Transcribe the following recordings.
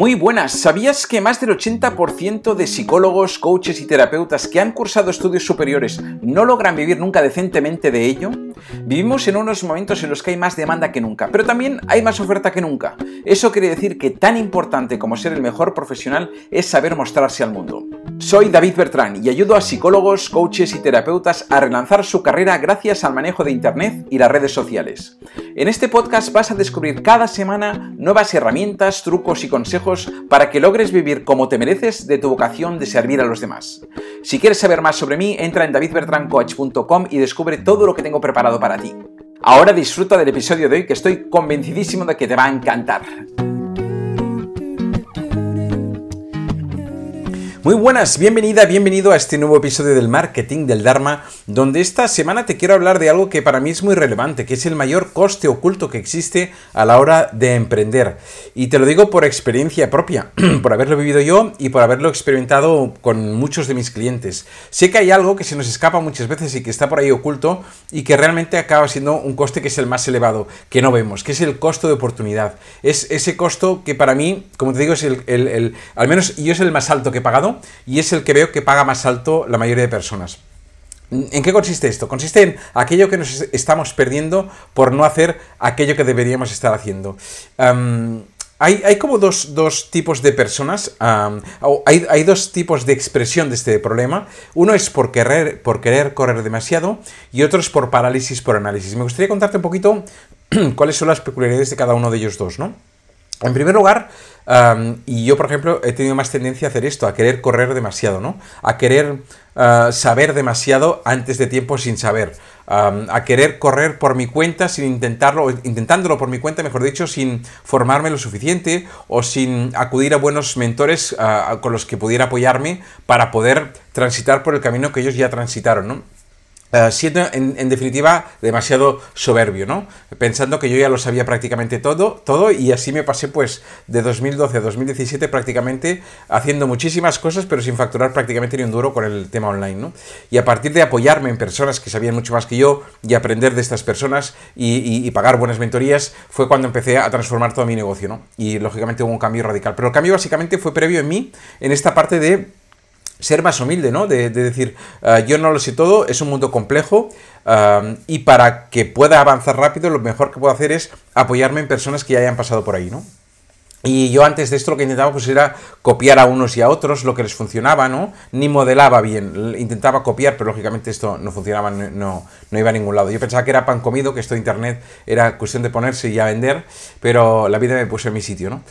Muy buenas, ¿sabías que más del 80% de psicólogos, coaches y terapeutas que han cursado estudios superiores no logran vivir nunca decentemente de ello? Vivimos en unos momentos en los que hay más demanda que nunca, pero también hay más oferta que nunca. Eso quiere decir que tan importante como ser el mejor profesional es saber mostrarse al mundo. Soy David Bertrán y ayudo a psicólogos, coaches y terapeutas a relanzar su carrera gracias al manejo de Internet y las redes sociales. En este podcast vas a descubrir cada semana nuevas herramientas, trucos y consejos para que logres vivir como te mereces de tu vocación de servir a los demás. Si quieres saber más sobre mí, entra en davidbertrancoach.com y descubre todo lo que tengo preparado para ti. Ahora disfruta del episodio de hoy que estoy convencidísimo de que te va a encantar. Muy buenas, bienvenida, bienvenido a este nuevo episodio del Marketing del Dharma, donde esta semana te quiero hablar de algo que para mí es muy relevante, que es el mayor coste oculto que existe a la hora de emprender. Y te lo digo por experiencia propia, por haberlo vivido yo y por haberlo experimentado con muchos de mis clientes. Sé que hay algo que se nos escapa muchas veces y que está por ahí oculto y que realmente acaba siendo un coste que es el más elevado, que no vemos, que es el costo de oportunidad. Es ese costo que para mí, como te digo, es el, el al menos yo es el más alto que he pagado y es el que veo que paga más alto la mayoría de personas. ¿En qué consiste esto? Consiste en aquello que nos estamos perdiendo por no hacer aquello que deberíamos estar haciendo. hay, como dos, tipos de personas, hay, dos tipos de expresión de este problema. Uno es por querer, por querer correr demasiado y otro es por parálisis por análisis. Me gustaría contarte un poquito cuáles son las peculiaridades de cada uno de ellos dos, ¿no? En primer lugar, y yo, por ejemplo, he tenido más tendencia a hacer esto, a querer correr demasiado, ¿no? A querer ah, saber demasiado antes de tiempo sin saber. a querer correr por mi cuenta sin intentarlo, intentándolo por mi cuenta, mejor dicho, sin formarme lo suficiente o sin acudir a buenos mentores ah, con los que pudiera apoyarme para poder transitar por el camino que ellos ya transitaron, ¿no? Eh, siendo en, definitiva demasiado soberbio, ¿no? Pensando que yo ya lo sabía prácticamente todo, todo y así me pasé pues de 2012 a 2017 prácticamente haciendo muchísimas cosas pero sin facturar prácticamente ni un duro con el tema online, ¿no? Y a partir de apoyarme en personas que sabían mucho más que yo y aprender de estas personas y, y pagar buenas mentorías fue cuando empecé a transformar todo mi negocio, ¿no? Y lógicamente hubo un cambio radical, pero el cambio básicamente fue previo en mí en esta parte de ser más humilde, ¿no? De, decir, ah, yo no lo sé todo, es un mundo complejo ah, y para que pueda avanzar rápido, lo mejor que puedo hacer es apoyarme en personas que ya hayan pasado por ahí, ¿no? Y yo antes de esto lo que intentaba pues era copiar a unos y a otros lo que les funcionaba, ¿no? Ni modelaba bien, intentaba copiar, pero lógicamente esto no funcionaba, no, no iba a ningún lado. Yo pensaba que era pan comido, que esto de internet era cuestión de ponerse y a vender, pero la vida me puso en mi sitio, ¿no?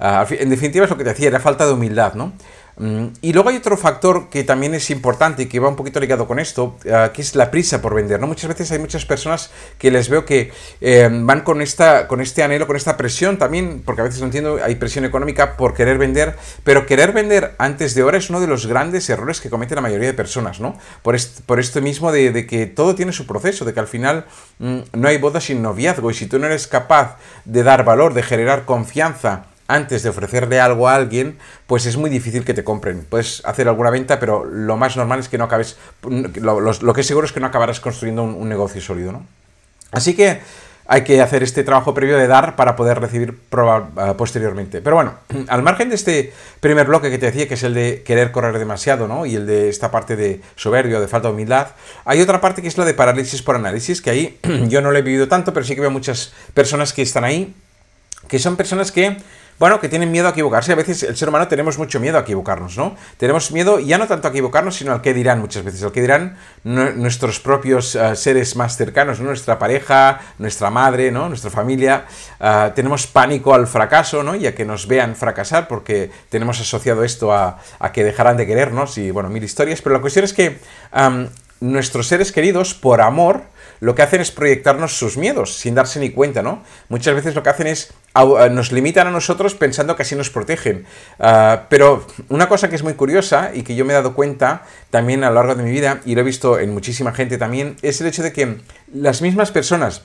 Ah, en definitiva es lo que te decía, era falta de humildad, ¿no? Mm, y luego hay otro factor que también es importante y que va un poquito ligado con esto, eh, que es la prisa por vender. ¿no? Muchas veces hay muchas personas que les veo que eh, van con, esta, con este anhelo, con esta presión también, porque a veces no entiendo, hay presión económica por querer vender, pero querer vender antes de hora es uno de los grandes errores que cometen la mayoría de personas, ¿no? Por, por esto mismo de, que todo tiene su proceso, de que al final mm, no hay boda sin noviazgo y si tú no eres capaz de dar valor, de generar confianza, antes de ofrecerle algo a alguien, pues es muy difícil que te compren. Puedes hacer alguna venta, pero lo más normal es que no acabes, lo, que es seguro es que no acabarás construyendo un, negocio sólido, ¿no? Así que hay que hacer este trabajo previo de dar para poder recibir eh, posteriormente. Pero bueno, al margen de este primer bloque que te decía, que es el de querer correr demasiado, ¿no? Y el de esta parte de soberbio, de falta de humildad, hay otra parte que es la de parálisis por análisis, que ahí yo no lo he vivido tanto, pero sí que veo muchas personas que están ahí, que son personas que bueno, que tienen miedo a equivocarse. A veces el ser humano tenemos mucho miedo a equivocarnos, ¿no? Tenemos miedo ya no tanto a equivocarnos, sino al que dirán muchas veces. Al que dirán nuestros propios eh, seres más cercanos, nuestra pareja, nuestra madre, ¿no? Nuestra familia. Eh, tenemos pánico al fracaso, ¿no? Y a que nos vean fracasar porque tenemos asociado esto a, que dejarán de querernos y, bueno, mil historias. Pero la cuestión es que nuestros seres queridos, por amor, lo que hacen es proyectarnos sus miedos sin darse ni cuenta, ¿no? Muchas veces lo que hacen es nos limitan a nosotros pensando que así nos protegen. Ah, pero una cosa que es muy curiosa y que yo me he dado cuenta también a lo largo de mi vida y lo he visto en muchísima gente también es el hecho de que las mismas personas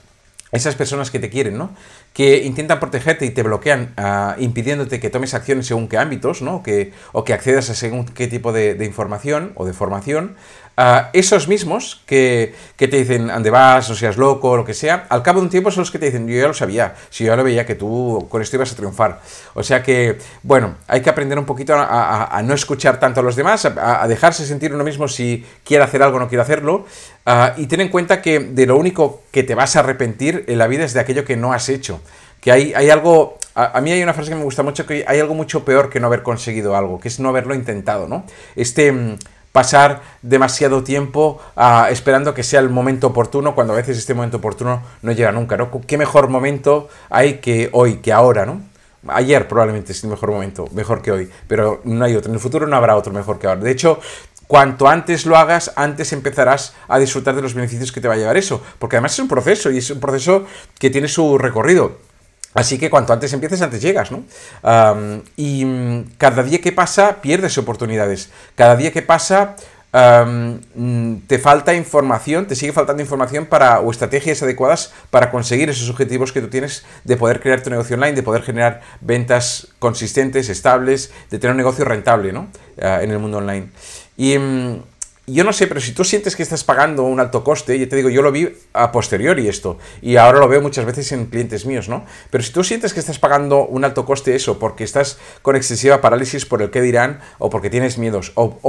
esas personas que te quieren, ¿no? Que intentan protegerte y te bloquean, ah, impidiéndote que tomes acciones según qué ámbitos, ¿no? Que, o que accedas a según qué tipo de, información o de formación, Esos mismos que, te dicen, ande vas, no seas loco, lo que sea, al cabo de un tiempo son los que te dicen, yo ya lo sabía, si yo ya lo veía que tú con esto ibas a triunfar. O sea que, bueno, hay que aprender un poquito a, no escuchar tanto a los demás, a, dejarse sentir uno mismo si quiere hacer algo o no quiere hacerlo, ah, y ten en cuenta que de lo único que te vas a arrepentir en la vida es de aquello que no has hecho. Que hay, hay algo, a, mí hay una frase que me gusta mucho, que hay algo mucho peor que no haber conseguido algo, que es no haberlo intentado, ¿no? Este mm, pasar demasiado tiempo ah, esperando que sea el momento oportuno, cuando a veces este momento oportuno no llega nunca, ¿no? ¿Qué mejor momento hay que hoy, que ahora, ¿no? Ayer probablemente es el mejor momento, mejor que hoy, pero no hay otro. En el futuro no habrá otro mejor que ahora. De hecho, cuanto antes lo hagas, antes empezarás a disfrutar de los beneficios que te va a llevar eso. Porque además es un proceso y es un proceso que tiene su recorrido. Así que cuanto antes empieces, antes llegas, ¿no? y mm, cada día que pasa, pierdes oportunidades. Cada día que pasa, mm, te falta información, te sigue faltando información para, o estrategias adecuadas para conseguir esos objetivos que tú tienes de poder crear tu negocio online, de poder generar ventas consistentes, estables, de tener un negocio rentable, ¿no? Ah, en el mundo online. Y mm, yo no sé, pero si tú sientes que estás pagando un alto coste, yo te digo, yo lo vi a posteriori esto, y ahora lo veo muchas veces en clientes míos, ¿no? Pero si tú sientes que estás pagando un alto coste eso, porque estás con excesiva parálisis por el que dirán, o porque tienes miedos, o,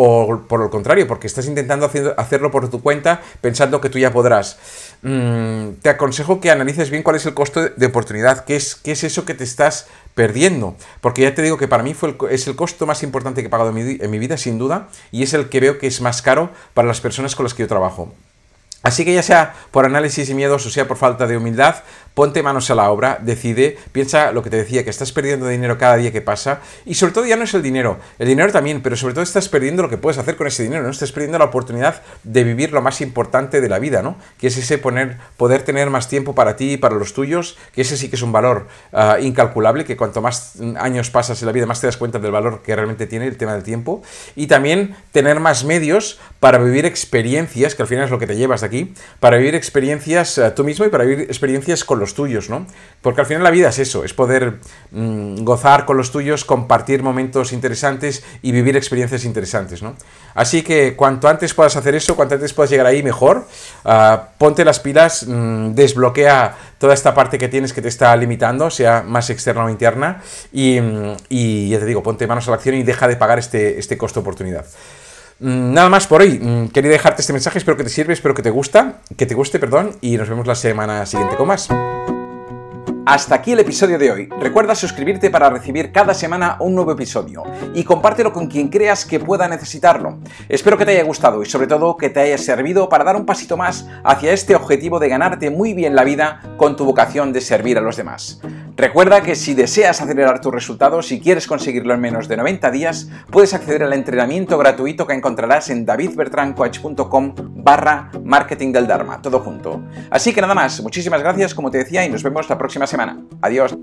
por el contrario, porque estás intentando hacerlo por tu cuenta pensando que tú ya podrás, mm, te aconsejo que analices bien cuál es el costo de oportunidad, qué es, qué es eso que te estás perdiendo. Porque ya te digo que para mí fue es el costo más importante que he pagado en mi vida, sin duda, y es el que veo que es más caro para las personas con las que yo trabajo. Así que ya sea por análisis y miedos o sea por falta de humildad, ponte manos a la obra, decide, piensa lo que te decía, que estás perdiendo dinero cada día que pasa y sobre todo ya no es el dinero, el dinero también, pero sobre todo estás perdiendo lo que puedes hacer con ese dinero, ¿no? Estás perdiendo la oportunidad de vivir lo más importante de la vida, ¿no? Que es ese poner, poder tener más tiempo para ti y para los tuyos, que ese sí que es un valor ah, incalculable, que cuanto más años pasas en la vida, más te das cuenta del valor que realmente tiene el tema del tiempo y también tener más medios para vivir experiencias, que al final es lo que te llevas de aquí, para vivir experiencias eh, tú mismo y para vivir experiencias con los tuyos, ¿no? Porque al final la vida es eso, es poder mm, gozar con los tuyos, compartir momentos interesantes y vivir experiencias interesantes, ¿no? Así que cuanto antes puedas hacer eso, cuanto antes puedas llegar ahí, mejor. Ah, ponte las pilas, mm, desbloquea toda esta parte que tienes que te está limitando, sea más externa o interna, y, mm, y ya te digo, ponte manos a la acción y deja de pagar este, este costo oportunidad. Mm, nada más por hoy. Mm, quería dejarte este mensaje, espero que te sirva, espero que te gusta, que te guste, perdón, y nos vemos la semana siguiente con más. Hasta aquí el episodio de hoy. Recuerda suscribirte para recibir cada semana un nuevo episodio y compártelo con quien creas que pueda necesitarlo. Espero que te haya gustado y sobre todo que te haya servido para dar un pasito más hacia este objetivo de ganarte muy bien la vida con tu vocación de servir a los demás. Recuerda que si deseas acelerar tus resultados y quieres conseguirlo en menos de 90 días, puedes acceder al entrenamiento gratuito que encontrarás en davidbertrancoach.com barra marketing del Dharma, todo junto. Así que nada más, muchísimas gracias como te decía y nos vemos la próxima semana. Adiós.